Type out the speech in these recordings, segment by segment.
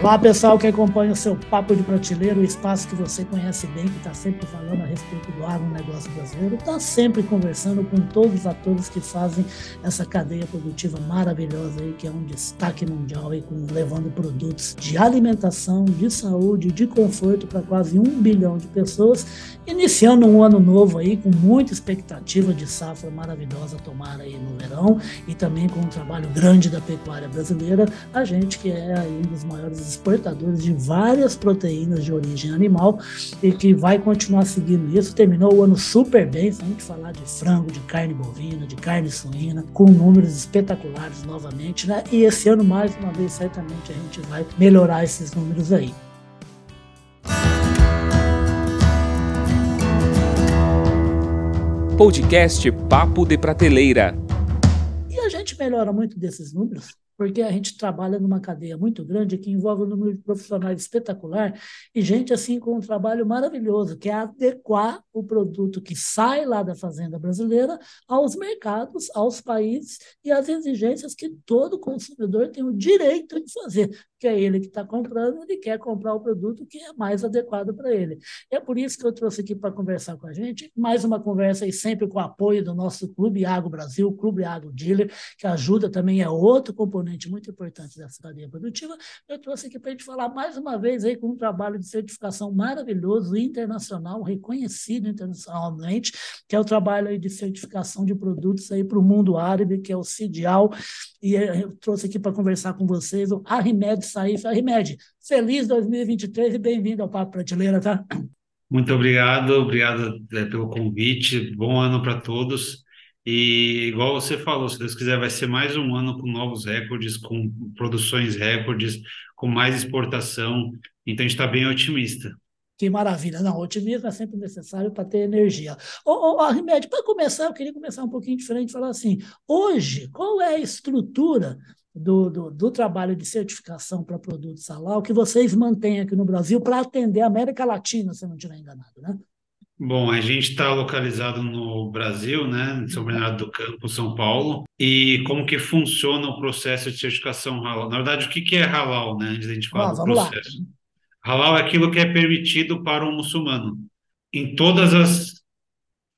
Olá, pessoal que acompanha o seu Papo de Prateleiro, o espaço que você conhece bem, que está sempre falando a respeito do agronegócio brasileiro, está sempre conversando com todos os atores que fazem essa cadeia produtiva maravilhosa aí, que é um destaque mundial, aí, com, levando produtos de alimentação, de saúde, de conforto para quase um bilhão de pessoas, iniciando um ano novo aí com muita expectativa de safra maravilhosa tomar aí no verão e também com um trabalho grande da pecuária brasileira, a gente que é aí um dos maiores exportadores de várias proteínas de origem animal e que vai continuar seguindo isso. Terminou o ano super bem, se a gente falar de frango, de carne bovina, de carne suína, com números espetaculares novamente, né? E esse ano, mais uma vez, certamente a gente vai melhorar esses números aí. Podcast Papo de Prateleira. E a gente melhora muito desses números porque a gente trabalha numa cadeia muito grande que envolve um número de profissionais espetacular e gente assim com um trabalho maravilhoso, que é adequar o produto que sai lá da fazenda brasileira aos mercados, aos países e às exigências que todo consumidor tem o direito de fazer que é ele que está comprando, ele quer comprar o produto que é mais adequado para ele. É por isso que eu trouxe aqui para conversar com a gente, mais uma conversa e sempre com o apoio do nosso Clube Agro Brasil, Clube Agro Dealer, que ajuda também, é outro componente muito importante dessa cadeia produtiva. Eu trouxe aqui para a gente falar mais uma vez aí com um trabalho de certificação maravilhoso, internacional, reconhecido internacionalmente, que é o trabalho aí de certificação de produtos aí para o mundo árabe, que é o CIDIAL, e eu trouxe aqui para conversar com vocês o Arrimed Saif Arrimed. Feliz 2023 e bem-vindo ao Papo Prateleira, tá? Muito obrigado, obrigado é, pelo convite, bom ano para todos. E igual você falou, se Deus quiser, vai ser mais um ano com novos recordes, com produções recordes, com mais exportação. Então a gente está bem otimista. Que maravilha. Não, otimismo é sempre necessário para ter energia. Ô, ô para começar, eu queria começar um pouquinho diferente, falar assim, hoje, qual é a estrutura do, do, do trabalho de certificação para produtos halal que vocês mantêm aqui no Brasil para atender a América Latina, se eu não estiver enganado, né? Bom, a gente está localizado no Brasil, né, em São Bernardo do Campo, São Paulo. E como que funciona o processo de certificação halal? Na verdade, o que, que é halal, né, antes da gente falar ah, do processo? Lá. Halal é aquilo que é permitido para um muçulmano em todas as,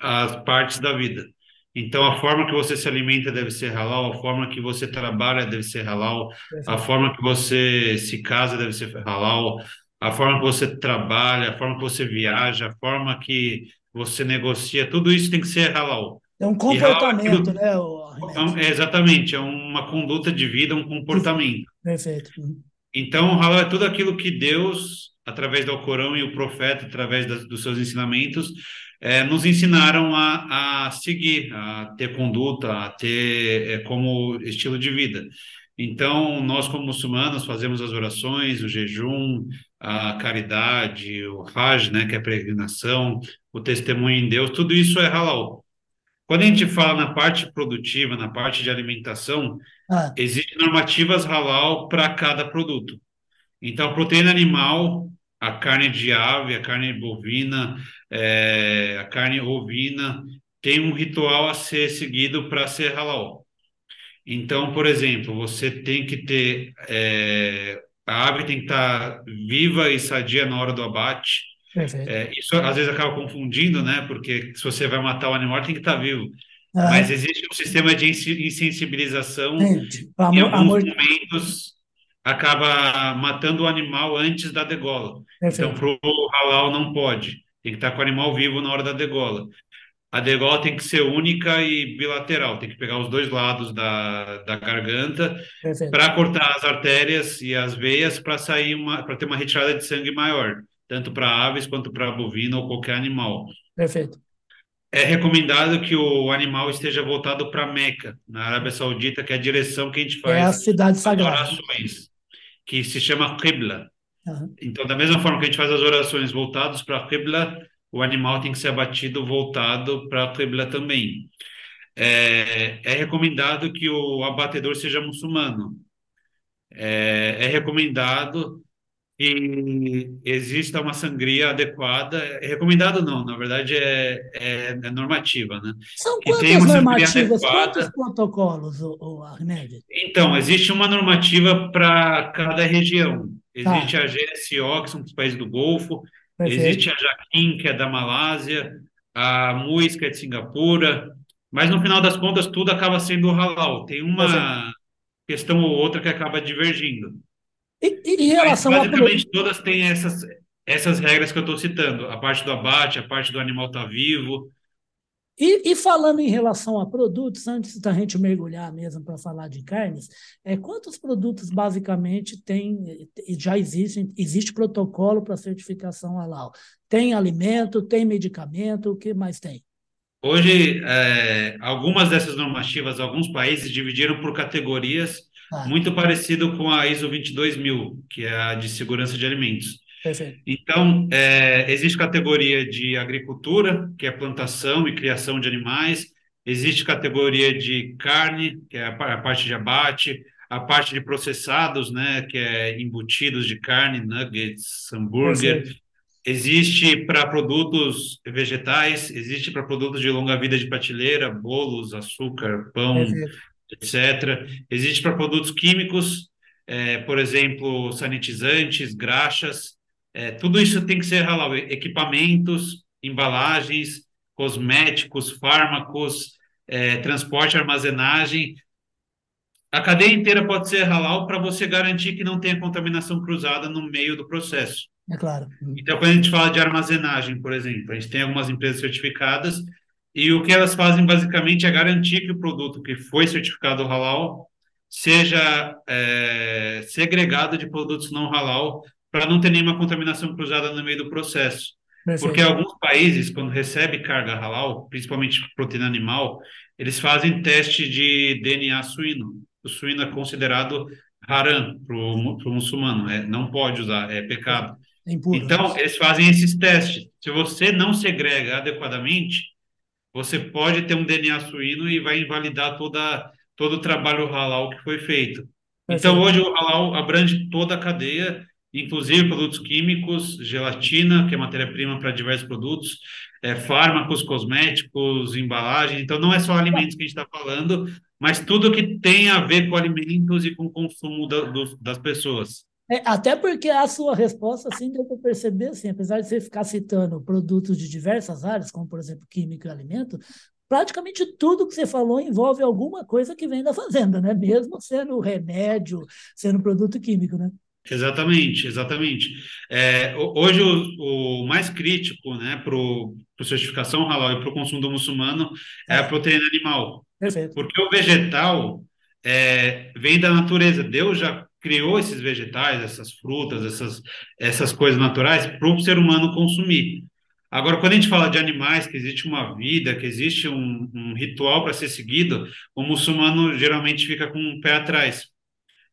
as partes da vida. Então, a forma que você se alimenta deve ser halal, a forma que você trabalha deve ser halal, a forma que você se casa deve ser halal, a forma que você trabalha, a forma que você viaja, a forma que você negocia, tudo isso tem que ser halal. É um comportamento, é aquilo, né? É, exatamente, é uma conduta de vida, um comportamento. Perfeito. Então, halal é tudo aquilo que Deus, através do Corão e o profeta, através das, dos seus ensinamentos, é, nos ensinaram a, a, seguir, a ter conduta, a ter é, como estilo de vida. Então, nós, como muçulmanos, fazemos as orações, o jejum, a caridade, o Hajj, né, que é a peregrinação, o testemunho em Deus, tudo isso é halal. Quando a gente fala na parte produtiva, na parte de alimentação, ah. existem normativas halal para cada produto. Então, a proteína animal, a carne de ave, a carne bovina, é, a carne ovina, tem um ritual a ser seguido para ser halal. Então, por exemplo, você tem que ter é, a ave tem que estar viva e sadia na hora do abate. É, isso às vezes acaba confundindo, né? Porque se você vai matar o animal, tem que estar vivo. Ah. Mas existe um sistema de insensibilização que em alguns amor... momentos acaba matando o animal antes da degola. Perfeito. Então, para o halal não pode. Tem que estar com o animal vivo na hora da degola. A degola tem que ser única e bilateral, tem que pegar os dois lados da, da garganta para cortar as artérias e as veias para sair uma para ter uma retirada de sangue maior tanto para aves quanto para bovino ou qualquer animal. Perfeito. É recomendado que o animal esteja voltado para Meca, na Arábia Saudita, que é a direção que a gente faz. É a cidade sagrada. Orações, que se chama Qibla. Uhum. Então, da mesma forma que a gente faz as orações voltadas para Qibla, o animal tem que ser abatido voltado para Qibla também. É, é, recomendado que o abatedor seja muçulmano. É, é recomendado que exista uma sangria adequada. É recomendado não, na verdade é, é, é normativa, né? São Que quantas normativas, quantos protocolos, o, o Arnede? Então, existe uma normativa para cada região. Tá, Existe a GSO, que são os países do Golfo, perfeito. existe a Jaquim, que é da Malásia, a MUIS, que é de Singapura, mas no final das contas tudo acaba sendo halal. Tem Perfeito. uma questão ou outra que acaba divergindo. E, e em Mas relação a pro- basicamente todas têm essas, essas regras que eu estou citando. A parte do abate, a parte do animal estar vivo. E, e falando em relação a produtos, antes da gente mergulhar mesmo para falar de carnes, é, quantos produtos basicamente tem, e já existem, existe protocolo para certificação halal? Tem alimento, tem medicamento, o que mais tem? Hoje, é, algumas dessas normativas, alguns países dividiram por categorias, Ah, muito parecido com a ISO 22000, que é a de segurança de alimentos. Perfeito, Então, é, existe categoria de agricultura, que é plantação e criação de animais, existe categoria de carne, que é a pa- a parte de abate, a parte de processados, né, que é embutidos de carne, nuggets, hambúrguer, perfeito, existe para produtos vegetais, existe para produtos de longa vida de prateleira, bolos, açúcar, pão, perfeito, etc. Existe para produtos químicos, é, por exemplo, sanitizantes, graxas, é, tudo isso tem que ser halal. Equipamentos, embalagens, cosméticos, fármacos, é, transporte, armazenagem. A cadeia inteira pode ser halal para você garantir que não tenha contaminação cruzada no meio do processo. é claro. Então, quando a gente fala de armazenagem, por exemplo, a gente tem algumas empresas certificadas e o que elas fazem basicamente é garantir que o produto que foi certificado halal seja é, segregado de produtos não halal para não ter nenhuma contaminação cruzada no meio do processo. Porque Perfeito, alguns países, quando recebe carga halal, principalmente proteína animal, eles fazem teste de DNA suíno. O suíno é considerado haram para o muçulmano, é, não pode usar, é pecado. é impuro. Então, eles fazem esses testes. Se você não segrega adequadamente, você pode ter um DNA suíno e vai invalidar toda, todo o trabalho halal que foi feito. Então, Perfeito, hoje o halal abrange toda a cadeia, inclusive produtos químicos, gelatina, que é matéria-prima para diversos produtos, é, fármacos, cosméticos, embalagem. Então, não é só alimentos que a gente está falando, mas tudo que tem a ver com alimentos e com o consumo da- dos- das pessoas. É, até porque a sua resposta, assim, deu para perceber, assim, apesar de você ficar citando produtos de diversas áreas, como, por exemplo, químico e alimento, praticamente tudo que você falou envolve alguma coisa que vem da fazenda, né? Mesmo sendo remédio, sendo produto químico, né? Exatamente, exatamente. É, ho- hoje o, o mais crítico, né, para a certificação halal e para o consumo do muçulmano é a proteína animal, perfeito, porque o vegetal é, vem da natureza. Deus já criou esses vegetais, essas frutas, essas, essas coisas naturais para o ser humano consumir. Agora, quando a gente fala de animais, que existe uma vida, que existe um, um ritual para ser seguido, o muçulmano geralmente fica com um pé atrás.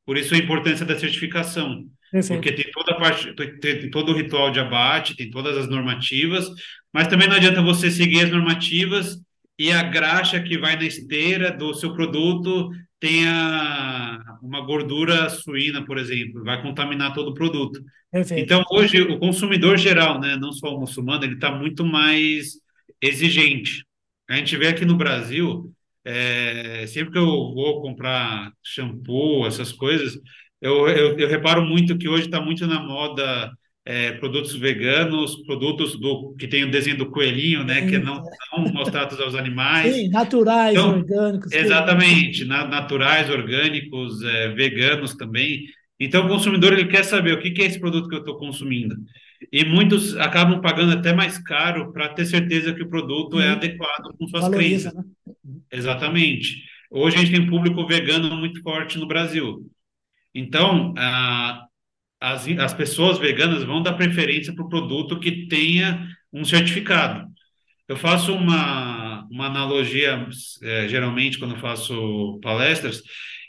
Por isso a importância da certificação, porque perfeito, tem toda a parte, tem, tem todo o ritual de abate, tem todas as normativas, mas também não adianta você seguir as normativas e a graxa que vai na esteira do seu produto tenha uma gordura suína, por exemplo, vai contaminar todo o produto. perfeito. Então, hoje, o consumidor geral, né, não só o muçulmano, ele está muito mais exigente. A gente vê aqui no Brasil, é, sempre que eu vou comprar shampoo, essas coisas, eu, eu, eu reparo muito que hoje está muito na moda é, produtos veganos, produtos do que tem o desenho do coelhinho, né, que Sim, não são mostrados aos animais. sim, naturais, Então, orgânicos. Exatamente, na- naturais, orgânicos, é, veganos também. Então, o consumidor ele quer saber o que que é esse produto que eu estou consumindo. E muitos acabam pagando até mais caro para ter certeza que o produto é Sim, adequado com suas valoriza, crenças. né? Exatamente. Hoje a gente tem público vegano muito forte no Brasil. Então, a, as, as pessoas veganas vão dar preferência para o produto que tenha um certificado. Eu faço uma, uma analogia, eh, geralmente, quando faço palestras,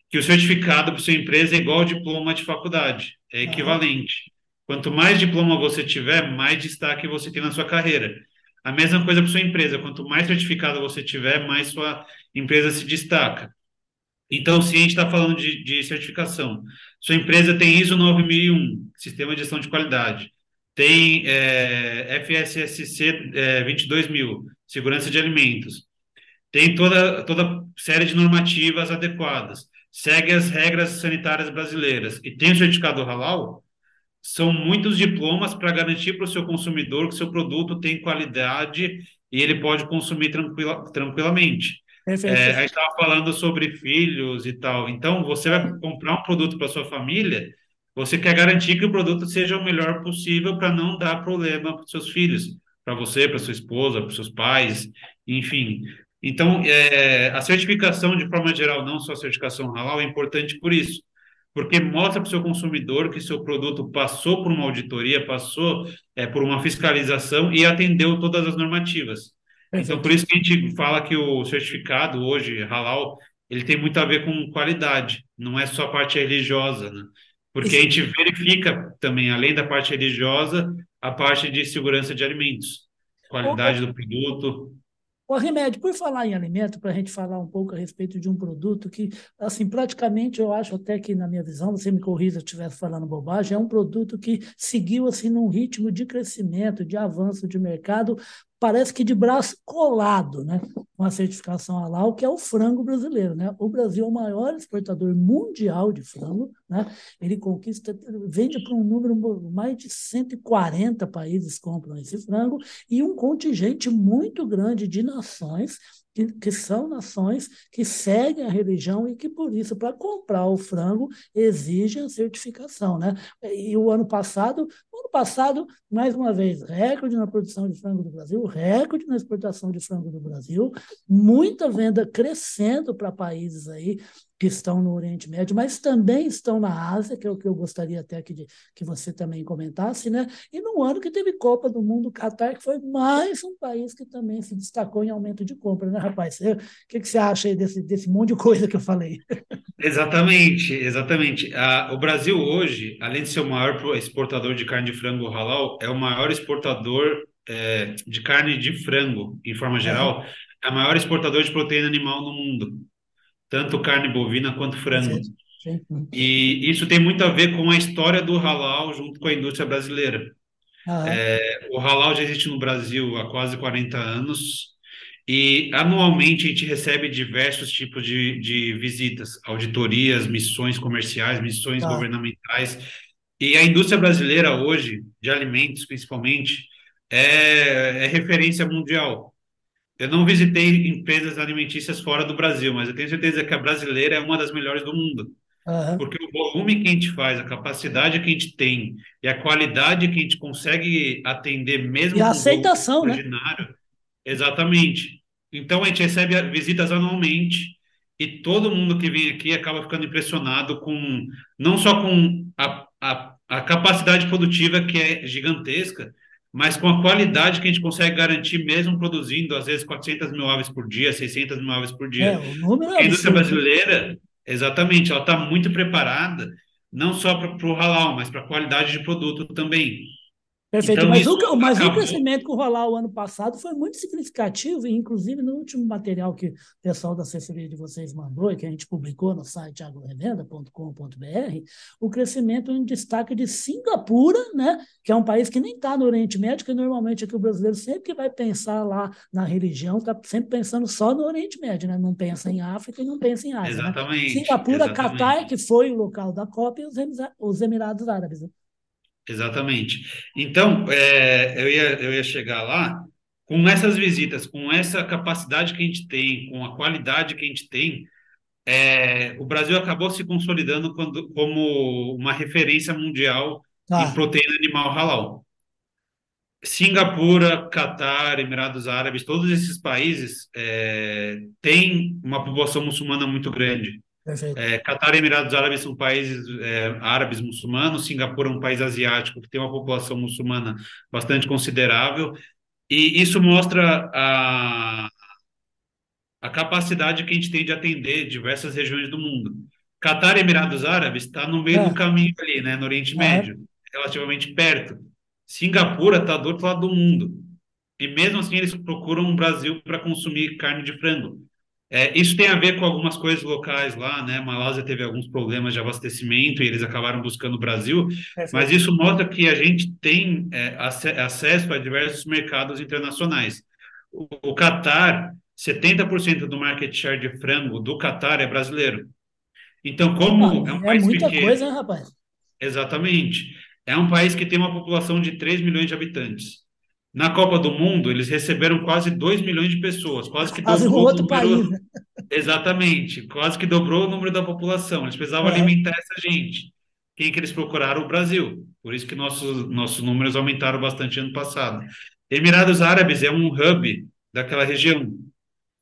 que o certificado para sua empresa é igual ao diploma de faculdade, é equivalente. Quanto mais diploma você tiver, mais destaque você tem na sua carreira. A mesma coisa para sua empresa, quanto mais certificado você tiver, mais sua empresa se destaca. Então, se a gente está falando de, de, certificação, sua empresa tem ISO 9001, Sistema de Gestão de Qualidade, tem é, FSSC é, 22000, Segurança de Alimentos, tem toda, toda série de normativas adequadas, segue as regras sanitárias brasileiras. E tem o certificado halal, são muitos diplomas para garantir para o seu consumidor que seu produto tem qualidade e ele pode consumir tranquila, tranquilamente. É, a gente estava falando sobre filhos e tal. Então, você vai comprar um produto para sua família, você quer garantir que o produto seja o melhor possível para não dar problema para seus filhos, para você, para sua esposa, para seus pais, enfim. Então, é, a certificação, de forma geral, não só a certificação halal, é importante por isso, porque mostra para o seu consumidor que seu produto passou por uma auditoria, passou é, por uma fiscalização e atendeu todas as normativas. Então, por isso que a gente fala que o certificado hoje, halal, ele tem muito a ver com qualidade, não é só a parte religiosa, né? Porque a gente verifica também, além da parte religiosa, a parte de segurança de alimentos, qualidade do produto. O remédio, por falar em alimento, para a gente falar um pouco a respeito de um produto que, assim, praticamente eu acho até que, na minha visão, você me corrija se eu estivesse falando bobagem, é um produto que seguiu, assim, num ritmo de crescimento, de avanço de mercado, parece que de braço colado, né, com a certificação halal, que é o frango brasileiro, né? O Brasil é o maior exportador mundial de frango, né? Ele conquista, vende para um número mais de 140 países compram esse frango e um contingente muito grande de nações que, que, são nações que seguem a religião e que, por isso, para comprar o frango, exigem a certificação. Né? E o ano passado, ano passado, mais uma vez, recorde na produção de frango do Brasil, recorde na exportação de frango do Brasil, muita venda crescendo para países aí que estão no Oriente Médio, mas também estão na Ásia, que é o que eu gostaria até que, de, que você também comentasse, né? E no ano que teve Copa do Mundo, Catar, que foi mais um país que também se destacou em aumento de compra, né, rapaz? O que, que você acha aí desse, desse monte de coisa que eu falei? Exatamente, exatamente. Ah, o Brasil hoje, além de ser o maior exportador de carne de frango halal, é o maior exportador é, de carne de frango, em forma geral, é o maior exportador de proteína animal no mundo tanto carne bovina quanto frango. E isso tem muito a ver com a história do halal junto com a indústria brasileira. É, o halal já existe no Brasil há quase 40 anos e anualmente a gente recebe diversos tipos de, de visitas, auditorias, missões comerciais, missões ah. governamentais. E a indústria brasileira hoje, de alimentos principalmente, é, é referência mundial. Eu não visitei empresas alimentícias fora do Brasil, mas eu tenho certeza que a brasileira é uma das melhores do mundo. Uhum. Porque o volume que a gente faz, a capacidade que a gente tem e a qualidade que a gente consegue atender mesmo e a aceitação, né? Exatamente. Então a gente recebe visitas anualmente e todo mundo que vem aqui acaba ficando impressionado com não só com a, a, a capacidade produtiva que é gigantesca, mas com a qualidade que a gente consegue garantir, mesmo produzindo, às vezes, 400 mil aves por dia, 600 mil aves por dia. É, o número é a indústria brasileira, exatamente, ela está muito preparada, não só para o halal, mas para a qualidade de produto também. Perfeito, então, mas, o, mas o crescimento que rolou o ano passado foi muito significativo, e inclusive no último material que o pessoal da assessoria de vocês mandou e que a gente publicou no site agrorevenda.com.br, o crescimento em destaque de Singapura, né, que é um país que nem está no Oriente Médio, que normalmente aqui o brasileiro sempre que vai pensar lá na religião, está sempre pensando só no Oriente Médio, né, não pensa em África e não pensa em Ásia. Né? Exatamente. Né? Singapura, exatamente. Catar, que foi o local da Copa, e os Emirados Árabes. Exatamente. Então, é, eu, ia, eu ia chegar lá com essas visitas, com essa capacidade que a gente tem, com a qualidade que a gente tem, é, o Brasil acabou se consolidando quando, como uma referência mundial ah. em proteína animal halal. Singapura, Catar, Emirados Árabes, todos esses países é, têm uma população muçulmana muito grande. É, Catar e Emirados Árabes são países é, árabes muçulmanos, Singapura é um país asiático que tem uma população muçulmana bastante considerável, e isso mostra a, a capacidade que a gente tem de atender diversas regiões do mundo. Catar e Emirados Árabes está no meio é. do caminho ali, né, no Oriente Médio, relativamente perto. Singapura está do outro lado do mundo. E mesmo assim eles procuram o Brasil para consumir carne de frango É, isso tem a ver com algumas coisas locais lá, né? Malásia teve alguns problemas de abastecimento e eles acabaram buscando o Brasil, mas isso mostra que a gente tem é, acesso a diversos mercados internacionais. O, o Qatar, 70% do market share de frango do Qatar é brasileiro. Então, como ah, é um país é muita pequeno, coisa, hein, rapaz? Exatamente. É um país que tem uma população de 3 milhões de habitantes. Na Copa do Mundo, eles receberam quase 2 milhões de pessoas, quase que quase dobrou outro o número... país. Né? Exatamente, quase que dobrou o número da população. Eles precisavam é. alimentar essa gente. Quem que eles procuraram? O Brasil. Por isso que nossos, nossos números aumentaram bastante ano passado. Emirados Árabes é um hub daquela região.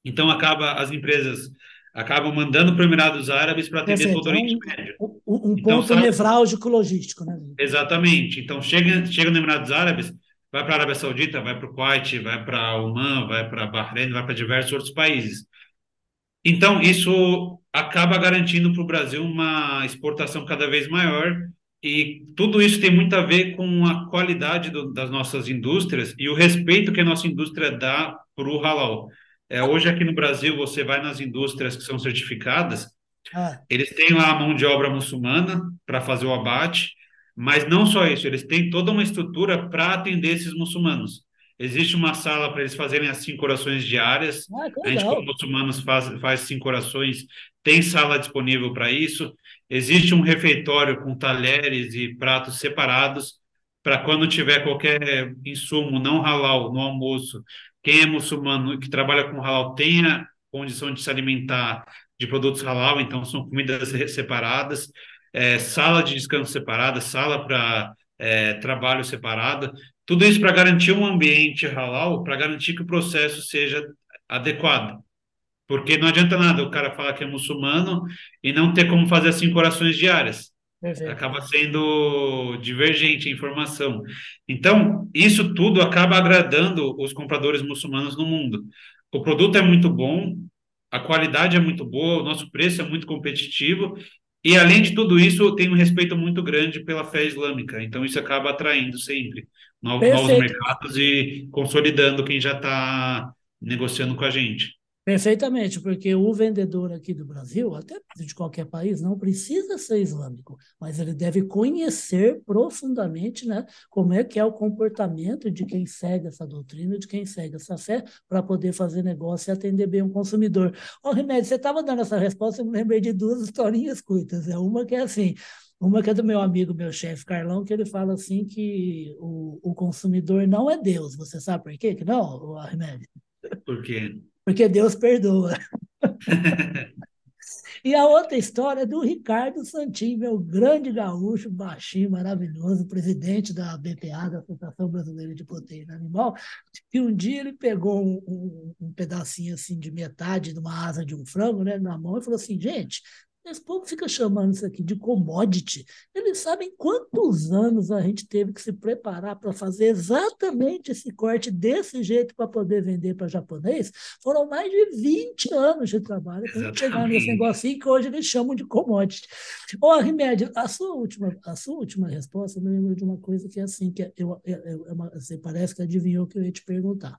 Então, acaba as empresas acabam mandando para os Emirados Árabes para atender todo o Oriente um, Médio. Um, um então, ponto sabe... nevrálgico logístico, né? Exatamente. Então, chega, chega nos Emirados Árabes, vai para a Arábia Saudita, vai para o Kuwait, vai para Oman, vai para Bahrein, vai para diversos outros países. Então, isso acaba garantindo para o Brasil uma exportação cada vez maior e tudo isso tem muito a ver com a qualidade do, das nossas indústrias e o respeito que a nossa indústria dá para o halal. É, hoje aqui no Brasil, você vai nas indústrias que são certificadas, ah. eles têm lá a mão de obra muçulmana para fazer o abate, mas não só isso, eles têm toda uma estrutura para atender esses muçulmanos. Existe uma sala para eles fazerem as cinco orações diárias. Ah, a gente, como muçulmanos, faz, faz cinco orações, tem sala disponível para isso. Existe um refeitório com talheres e pratos separados para quando tiver qualquer insumo não halal no almoço, quem é muçulmano e que trabalha com halal tenha condição de se alimentar de produtos halal, então são comidas separadas, é, sala de descanso separada, sala para é, trabalho separada, tudo isso para garantir um ambiente halal, para garantir que o processo seja adequado. Porque não adianta nada o cara falar que é muçulmano e não ter como fazer as cinco orações diárias. Acaba sendo divergente a informação. Então, isso tudo acaba agradando os compradores muçulmanos no mundo. O produto é muito bom, a qualidade é muito boa, o nosso preço é muito competitivo e, além de tudo isso, tem um respeito muito grande pela fé islâmica. Então, isso acaba atraindo sempre novos, novos mercados e consolidando quem já está negociando com a gente. Perfeitamente, porque o vendedor aqui do Brasil, até de qualquer país, não precisa ser islâmico, mas ele deve conhecer profundamente né, como é que é o comportamento de quem segue essa doutrina, de quem segue essa fé, para poder fazer negócio e atender bem o consumidor. Ô, Remédio, você estava dando essa resposta, eu me lembrei de duas historinhas curtas. É uma que é assim, uma que é do meu amigo, meu chefe Carlão, que ele fala assim que o, o consumidor não é Deus. Você sabe por quê que não, Remédio? Por quê? Porque Deus perdoa. e a outra história é do Ricardo Santin, meu grande gaúcho, baixinho, maravilhoso, presidente da BPA, da Associação Brasileira de Proteína Animal, que um dia ele pegou um, um, um pedacinho assim de metade de uma asa de um frango né, na mão e falou assim, gente, esse povo fica chamando isso aqui de commodity. Eles sabem quantos anos a gente teve que se preparar para fazer exatamente esse corte desse jeito para poder vender para japonês. Foram mais de 20 anos de trabalho para chegar nesse negocinho que hoje eles chamam de commodity. Ô, Remédio, a sua última, a sua última resposta me lembro de uma coisa que é assim, que eu, eu, eu, você parece que adivinhou o que eu ia te perguntar.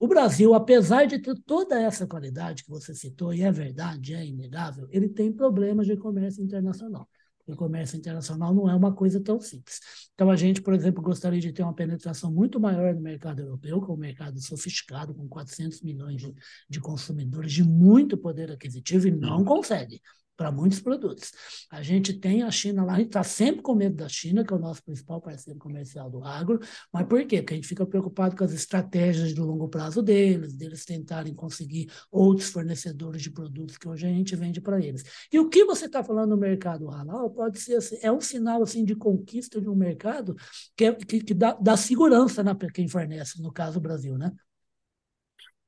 O Brasil, apesar de ter toda essa qualidade que você citou, e é verdade, é inegável, ele tem problemas de comércio internacional. O comércio internacional não é uma coisa tão simples. Então, a gente, por exemplo, gostaria de ter uma penetração muito maior no mercado europeu, que é um mercado sofisticado, com 400 milhões de, de consumidores, de muito poder aquisitivo, e não consegue para muitos produtos. A gente tem a China lá, a gente está sempre com medo da China, que é o nosso principal parceiro comercial do agro, mas por quê? Porque a gente fica preocupado com as estratégias de longo prazo deles, deles tentarem conseguir outros fornecedores de produtos que hoje a gente vende para eles. E o que você está falando no mercado halal pode ser assim, é um sinal assim de conquista de um mercado que, é, que, que dá, dá segurança né, para quem fornece, no caso o Brasil, né?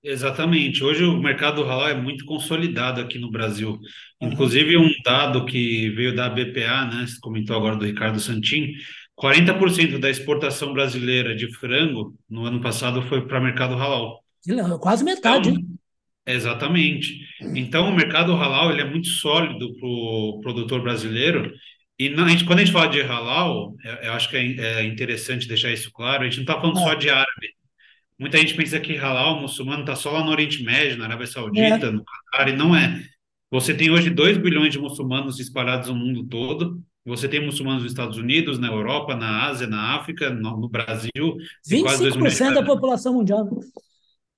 Exatamente. Hoje o mercado halal é muito consolidado aqui no Brasil. Inclusive, um dado que veio da BPA, né, você comentou agora do Ricardo Santin, 40% da exportação brasileira de frango no ano passado foi para o mercado halal. Quase metade. Então, exatamente. Então, o mercado halal ele é muito sólido para o produtor brasileiro. E a gente, quando a gente fala de halal, eu, eu acho que é, é, interessante deixar isso claro, a gente não está falando é. só de árabe Muita gente pensa que halal muçulmano está só lá no Oriente Médio, na Arábia Saudita, é. no Catar, e não é. Você tem hoje 2 bilhões de muçulmanos espalhados no mundo todo. Você tem muçulmanos nos Estados Unidos, na Europa, na Ásia, na África, no, no Brasil. 25% da população mundial.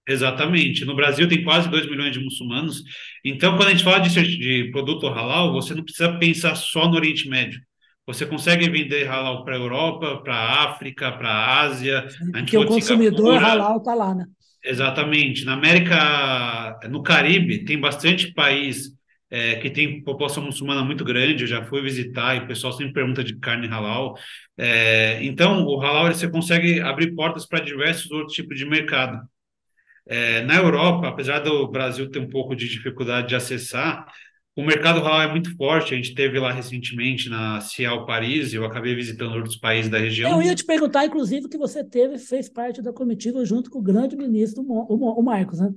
Exatamente. No Brasil tem quase 2 milhões de muçulmanos. Então, quando a gente fala de, de produto halal, você não precisa pensar só no Oriente Médio. Você consegue vender halal para a Europa, para a África, para a Ásia. Porque o consumidor halal está lá, né? Exatamente. Na América, no Caribe, tem bastante país é, que tem população muçulmana muito grande. Eu já fui visitar e o pessoal sempre pergunta de carne halal. É, então, o halal você consegue abrir portas para diversos outros tipos de mercado. É, na Europa, apesar do Brasil ter um pouco de dificuldade de acessar, o mercado halal é muito forte. A gente teve lá recentemente na Cial Paris, eu acabei visitando outros países da região. Eu ia te perguntar, inclusive, que você teve, fez parte da comitiva junto com o grande ministro, o Marcos, né?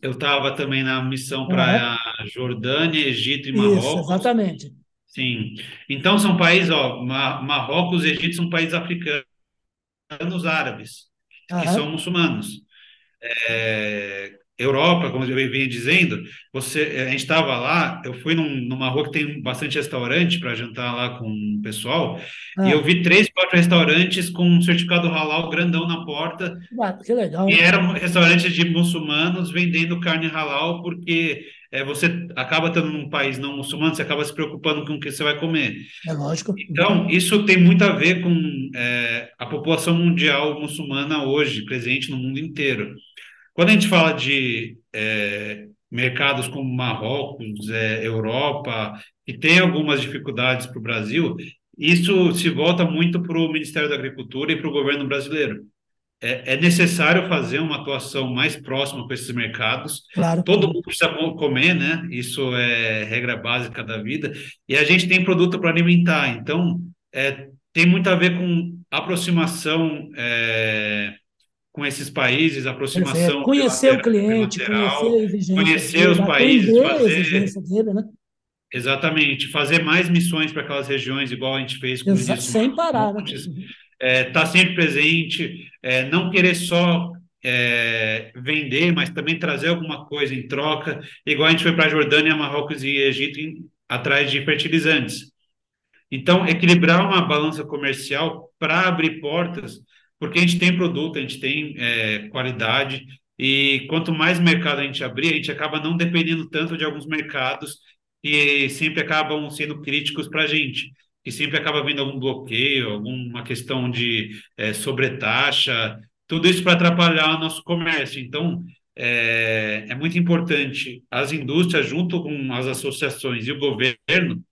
Eu estava também na missão para uhum. Jordânia, Egito e Marrocos. Isso, exatamente. Sim. Então são países, ó, Marrocos e Egito são países africanos árabes, que são muçulmanos. É, Europa, como eu vinha dizendo, você, a gente estava lá, eu fui num, numa rua que tem bastante restaurante para jantar lá com o pessoal, ah. e eu vi três, quatro restaurantes com um certificado halal grandão na porta. Ah, que legal. E eram restaurantes de muçulmanos vendendo carne halal, porque é, você acaba estando num país não muçulmano, você acaba se preocupando com o que você vai comer. É lógico. Então, isso tem muito a ver com é, a população mundial muçulmana hoje, presente no mundo inteiro. Quando a gente fala de é, mercados como Marrocos, é, Europa, que tem algumas dificuldades para o Brasil, isso se volta muito para o Ministério da Agricultura e para o governo brasileiro. É, é, necessário fazer uma atuação mais próxima com esses mercados. Claro. Todo mundo precisa comer, né? Isso é regra básica da vida. E a gente tem produto para alimentar. Então, é, tem muito a ver com aproximação é, com esses países, aproximação. Conhecer o cliente, conhecer a exigência conhecer os países, fazer. Dele, né? Exatamente, fazer mais missões para aquelas regiões, igual a gente fez com Exato, disse, sem parar, né? É, tá sempre presente, é, não querer só é, vender, mas também trazer alguma coisa em troca, igual a gente foi para a Jordânia, Marrocos e Egito em, atrás de fertilizantes. Então, equilibrar uma balança comercial para abrir portas porque a gente tem produto, a gente tem é, qualidade, e quanto mais mercado a gente abrir, a gente acaba não dependendo tanto de alguns mercados que sempre acabam sendo críticos para a gente, que sempre acaba vindo algum bloqueio, alguma questão de é, sobretaxa, tudo isso para atrapalhar o nosso comércio. Então, é, é muito importante as indústrias, junto com as associações e o governo,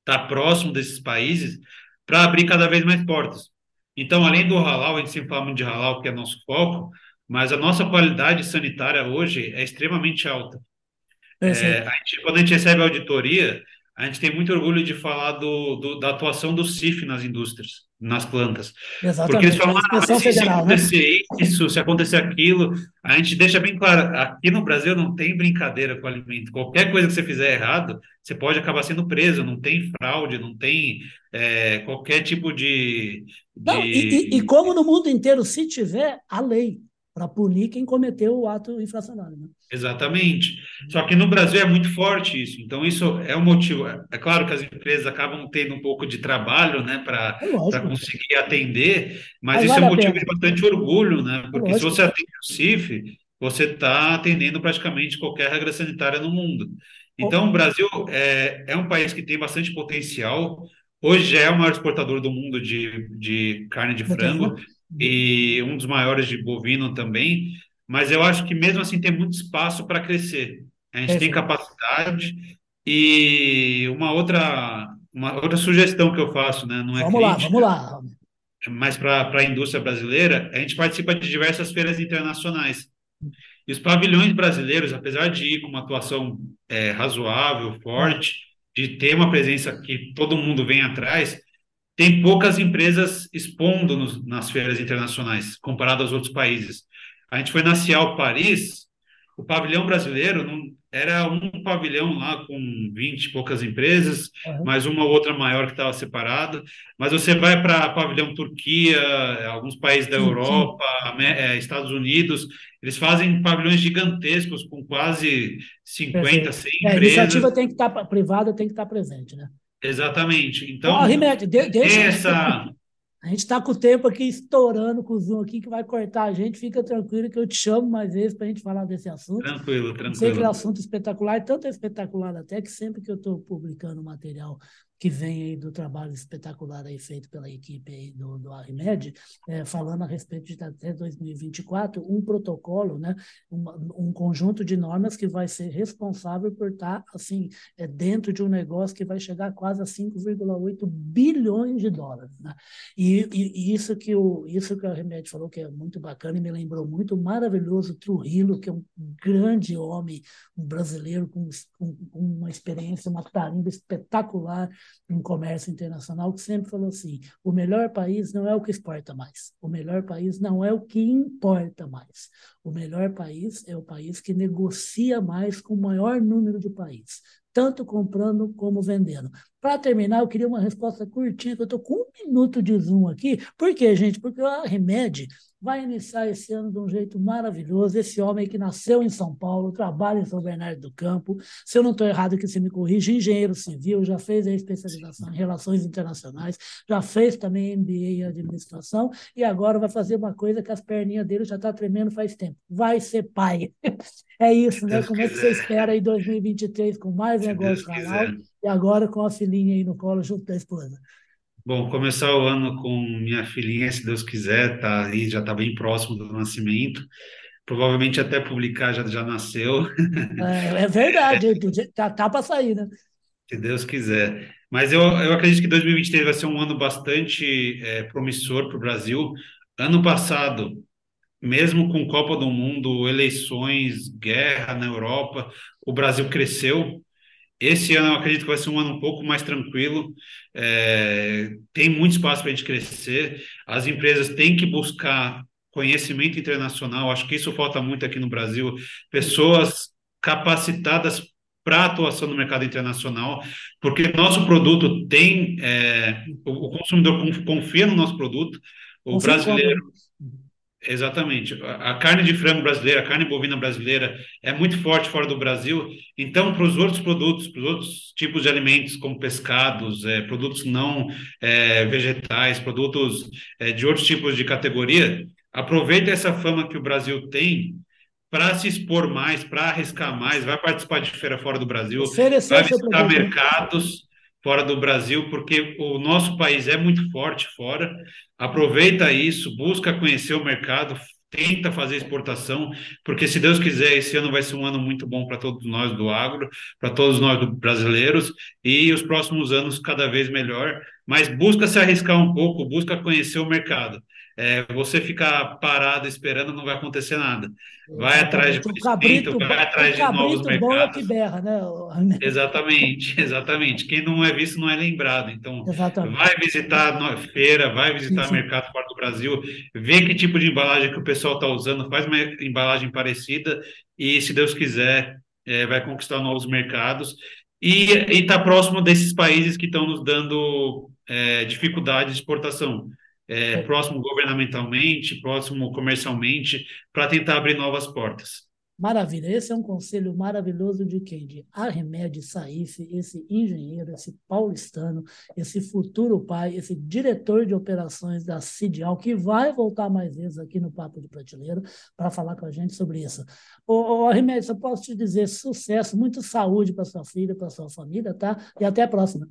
estar tá próximo desses países para abrir cada vez mais portas. Então, além do halal, a gente sempre fala muito de halal, que é nosso foco, mas a nossa qualidade sanitária hoje é extremamente alta. É, a gente, quando a gente recebe a auditoria, a gente tem muito orgulho de falar do, do, da atuação do CIF nas indústrias, nas plantas. Exatamente. Porque eles falam, ah, se, federal, se acontecer né? isso, se acontecer aquilo, a gente deixa bem claro, aqui no Brasil não tem brincadeira com alimento. Qualquer coisa que você fizer errado, você pode acabar sendo preso, não tem fraude, não tem é, qualquer tipo de... de... Não, e, e, e como no mundo inteiro, se tiver a lei, para punir quem cometeu o ato infracionário. Né? Exatamente. Só que no Brasil é muito forte isso. Então, isso é um motivo. É claro que as empresas acabam tendo um pouco de trabalho né, para é conseguir atender, mas, mas isso vale é um motivo de bastante orgulho, né? Porque é se você atende o CIF, você está atendendo praticamente qualquer regra sanitária no mundo. Então, o Brasil é, é um país que tem bastante potencial. Hoje já é o maior exportador do mundo de, de carne de frango e um dos maiores de bovino também, mas eu acho que mesmo assim tem muito espaço para crescer. A gente é, tem capacidade e uma outra uma outra sugestão que eu faço, né, não é Vamos crítica, lá, vamos lá. Mas para a indústria brasileira, a gente participa de diversas feiras internacionais. E os pavilhões brasileiros, apesar de ir com uma atuação é, razoável, forte, de ter uma presença que todo mundo vem atrás, tem poucas empresas expondo nos, nas feiras internacionais, comparado aos outros países. A gente foi na Cial Paris, o pavilhão brasileiro não, era um pavilhão lá com 20 e poucas empresas, uhum. mais uma outra maior que estava separada. Mas você vai para pavilhão Turquia, alguns países da Europa. É, Estados Unidos, eles fazem pavilhões gigantescos com quase 50, 100 é, empresas. A iniciativa tem que estar tá, privada, tem que estar tá presente, né? Exatamente. Então, oh, Rimédio, de, deixa essa a gente está com o tempo aqui estourando com o Zoom aqui, que vai cortar a gente. Fica tranquilo que eu te chamo mais vezes para a gente falar desse assunto. Tranquilo, tranquilo. Sei que é um assunto espetacular, tanto é espetacular até que sempre que eu estou publicando material que vem aí do trabalho espetacular aí feito pela equipe aí do, do Armed, é, falando a respeito de até 2024, um protocolo, né, um, um, conjunto de normas que vai ser responsável por estar assim, é, dentro de um negócio que vai chegar quase a 5,8 bilhões de dólares. Né? E, e, e, isso, que o, isso que o Armed falou que é muito bacana e me lembrou muito maravilhoso Trujillo, que é um grande homem, um brasileiro com, com, com uma experiência, uma tarimba espetacular, em comércio internacional que sempre falou assim: o melhor país não é o que exporta mais, o melhor país não é o que importa mais. O melhor país é o país que negocia mais com o maior número de países, tanto comprando como vendendo. Para terminar, eu queria uma resposta curtinha, que eu estou com um minuto de zoom aqui. Por quê, gente? Porque o Arremed vai iniciar esse ano de um jeito maravilhoso. Esse homem que nasceu em São Paulo, trabalha em São Bernardo do Campo. Se eu não estou errado, que você me corrija, engenheiro civil, já fez a especialização em relações internacionais, já fez também MBA em administração e agora vai fazer uma coisa que as perninhas dele já estão tá tremendo faz tempo. Vai ser pai. É isso, né? Como é que você espera em 2023 com mais negócio canal e agora com a filhinha aí no colo junto da esposa? Bom, começar o ano com minha filhinha, se Deus quiser, tá aí, já está bem próximo do nascimento. Provavelmente até publicar já, já nasceu. É, é verdade, tá, tá para sair, né? Se Deus quiser. Mas eu, eu acredito que 2023 vai ser um ano bastante é, promissor para o Brasil. Ano passado, mesmo com Copa do Mundo, eleições, guerra na Europa, o Brasil cresceu. Esse ano eu acredito que vai ser um ano um pouco mais tranquilo. É, tem muito espaço para a gente crescer. As empresas têm que buscar conhecimento internacional. Acho que isso falta muito aqui no Brasil. Pessoas capacitadas para atuação no mercado internacional, porque nosso produto tem, é, o, consumidor confia no nosso produto. O brasileiro, Exatamente. A carne de frango brasileira, a carne bovina brasileira é muito forte fora do Brasil. Então, para os outros produtos, para os outros tipos de alimentos, como pescados, é, produtos não é, vegetais, produtos é, de outros tipos de categoria, aproveita essa fama que o Brasil tem para se expor mais, para arriscar mais, vai participar de feira fora do Brasil, vai visitar mercados fora do Brasil, porque o nosso país é muito forte fora. Aproveita isso, busca conhecer o mercado, tenta fazer exportação, porque se Deus quiser, esse ano vai ser um ano muito bom para todos nós do agro, para todos nós brasileiros, e os próximos anos cada vez melhor. Mas busca se arriscar um pouco, busca conhecer o mercado. É, você ficar parado esperando não vai acontecer nada. Vai atrás de conhecimento, vai atrás de novos mercados. Bom é que berra, né? Exatamente, exatamente. Quem não é visto não é lembrado. Então, exatamente. vai visitar a feira, vai visitar sim, sim. mercado fora do Brasil, vê que tipo de embalagem que o pessoal está usando, faz uma embalagem parecida e, se Deus quiser, é, vai conquistar novos mercados e está próximo desses países que estão nos dando é, dificuldade de exportação é, é, próximo governamentalmente, próximo comercialmente, para tentar abrir novas portas. Maravilha, esse é um conselho maravilhoso de quem? De Arremed Saif, esse engenheiro, esse paulistano, esse futuro pai, esse diretor de operações da Cidial, que vai voltar mais vezes aqui no Papo de Prateleiro para falar com a gente sobre isso. Ô, ô eu posso te dizer sucesso, muita saúde para sua filha, para sua família, tá? E até a próxima.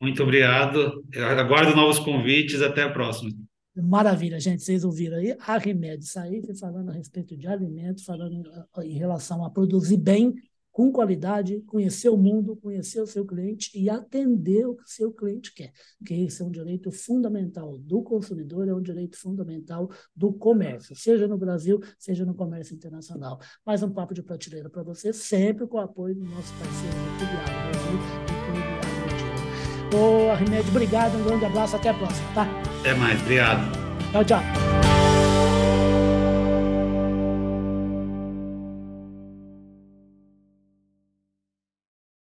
Muito obrigado. Eu aguardo novos convites. Até a próxima. Maravilha, gente. Vocês ouviram aí a Remédio sair falando a respeito de alimentos, falando ah, em relação a produzir bem, com qualidade, conhecer o mundo, conhecer o seu cliente e atender o que o seu cliente quer. Porque esse é um direito fundamental do consumidor, é um direito fundamental do comércio, seja no Brasil, seja no comércio internacional. Mais um papo de prateleira para você, sempre com o apoio do nosso parceiro Brasil Ô, Arremédio, obrigado, um grande abraço, até a próxima, tá? Até mais, obrigado. Tchau, tchau.